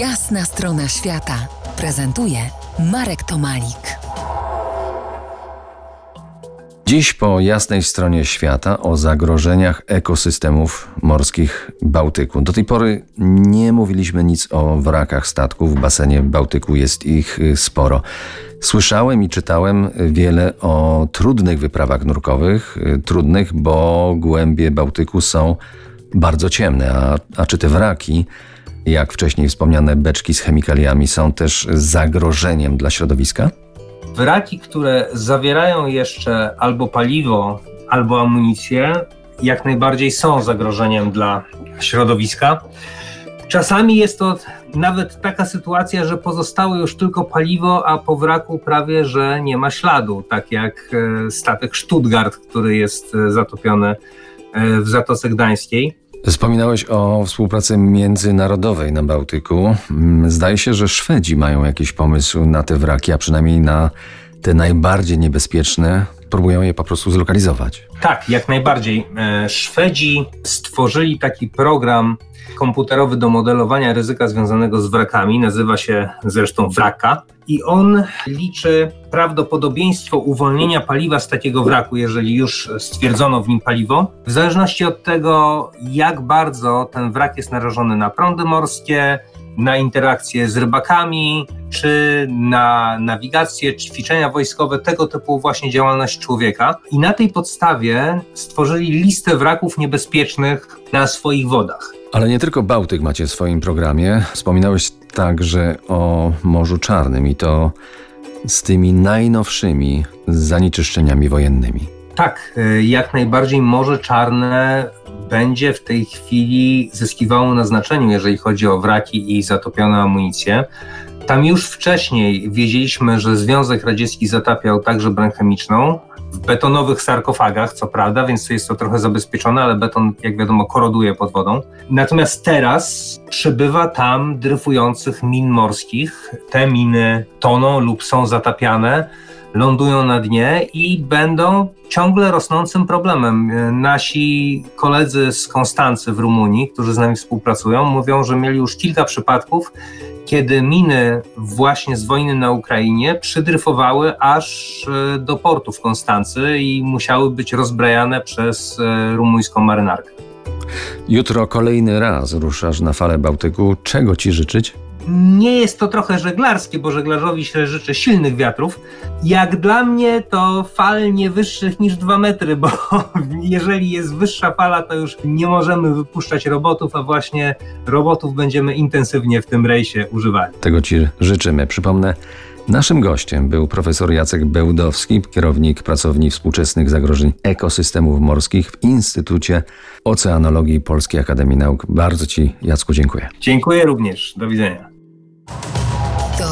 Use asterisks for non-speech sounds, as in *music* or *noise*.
Jasna strona świata prezentuje Marek Tomalik. Dziś po jasnej stronie świata o zagrożeniach ekosystemów morskich Bałtyku. Do tej pory nie mówiliśmy nic o wrakach statków. W basenie Bałtyku jest ich y, sporo. Słyszałem i czytałem wiele o trudnych wyprawach nurkowych. y, Trudnych, bo głębie Bałtyku są bardzo ciemne. A, a czy te wraki, jak wcześniej wspomniane beczki z chemikaliami, są też zagrożeniem dla środowiska? Wraki, które zawierają jeszcze albo paliwo, albo amunicję, jak najbardziej są zagrożeniem dla środowiska. Czasami jest to nawet taka sytuacja, że pozostało już tylko paliwo, a po wraku prawie że nie ma śladu, tak jak e, statek Stuttgart, który jest e, zatopiony e, w Zatoce Gdańskiej. Wspominałeś o współpracy międzynarodowej na Bałtyku. Mm, Zdaje się, że Szwedzi mają jakiś pomysł na te wraki, a przynajmniej na te najbardziej niebezpieczne. Próbują je po prostu zlokalizować. Tak, jak najbardziej. E, Szwedzi stworzyli taki program komputerowy do modelowania ryzyka związanego z wrakami. Nazywa się zresztą Wraka. I on liczy prawdopodobieństwo uwolnienia paliwa z takiego wraku, jeżeli już stwierdzono w nim paliwo, w zależności od tego, jak bardzo ten wrak jest narażony na prądy morskie, na interakcje z rybakami, czy na nawigację, ćwiczenia wojskowe, tego typu właśnie działalność człowieka. I na tej podstawie stworzyli listę wraków niebezpiecznych na swoich wodach. Ale nie tylko Bałtyk macie w swoim programie. Wspominałeś także o Morzu Czarnym i to z tymi najnowszymi zanieczyszczeniami wojennymi. Tak, y, jak najbardziej Morze Czarne będzie w tej chwili zyskiwało na znaczeniu, jeżeli chodzi o wraki i zatopione amunicje. Tam już wcześniej wiedzieliśmy, że Związek Radziecki zatapiał także broń chemiczną w betonowych sarkofagach, co prawda, więc jest to trochę zabezpieczone, ale beton, jak wiadomo, koroduje pod wodą. Natomiast teraz przybywa tam dryfujących min morskich. Te miny toną lub są zatapiane lądują na dnie i będą ciągle rosnącym problemem. Nasi koledzy z Konstancy w Rumunii, którzy z nami współpracują, mówią, że mieli już kilka przypadków, kiedy miny właśnie z wojny na Ukrainie przydryfowały aż e, do portu w Konstancy i musiały być rozbrajane przez e, rumuńską marynarkę. Jutro kolejny raz ruszasz na falę Bałtyku. Czego ci życzyć? Nie jest to trochę żeglarskie, bo żeglarzowi się życzy silnych wiatrów. Jak dla mnie to fal nie wyższych niż 2 metry, bo *laughs* jeżeli jest wyższa fala, to już nie możemy wypuszczać robotów, a właśnie robotów będziemy intensywnie w tym rejsie używali. Tego ci życzymy. Przypomnę, naszym gościem był profesor Jacek Bełdowski, kierownik pracowni współczesnych zagrożeń ekosystemów morskich w Instytucie Oceanologii Polskiej Akademii Nauk. Bardzo ci, Jacku, dziękuję. Dziękuję również. Do widzenia.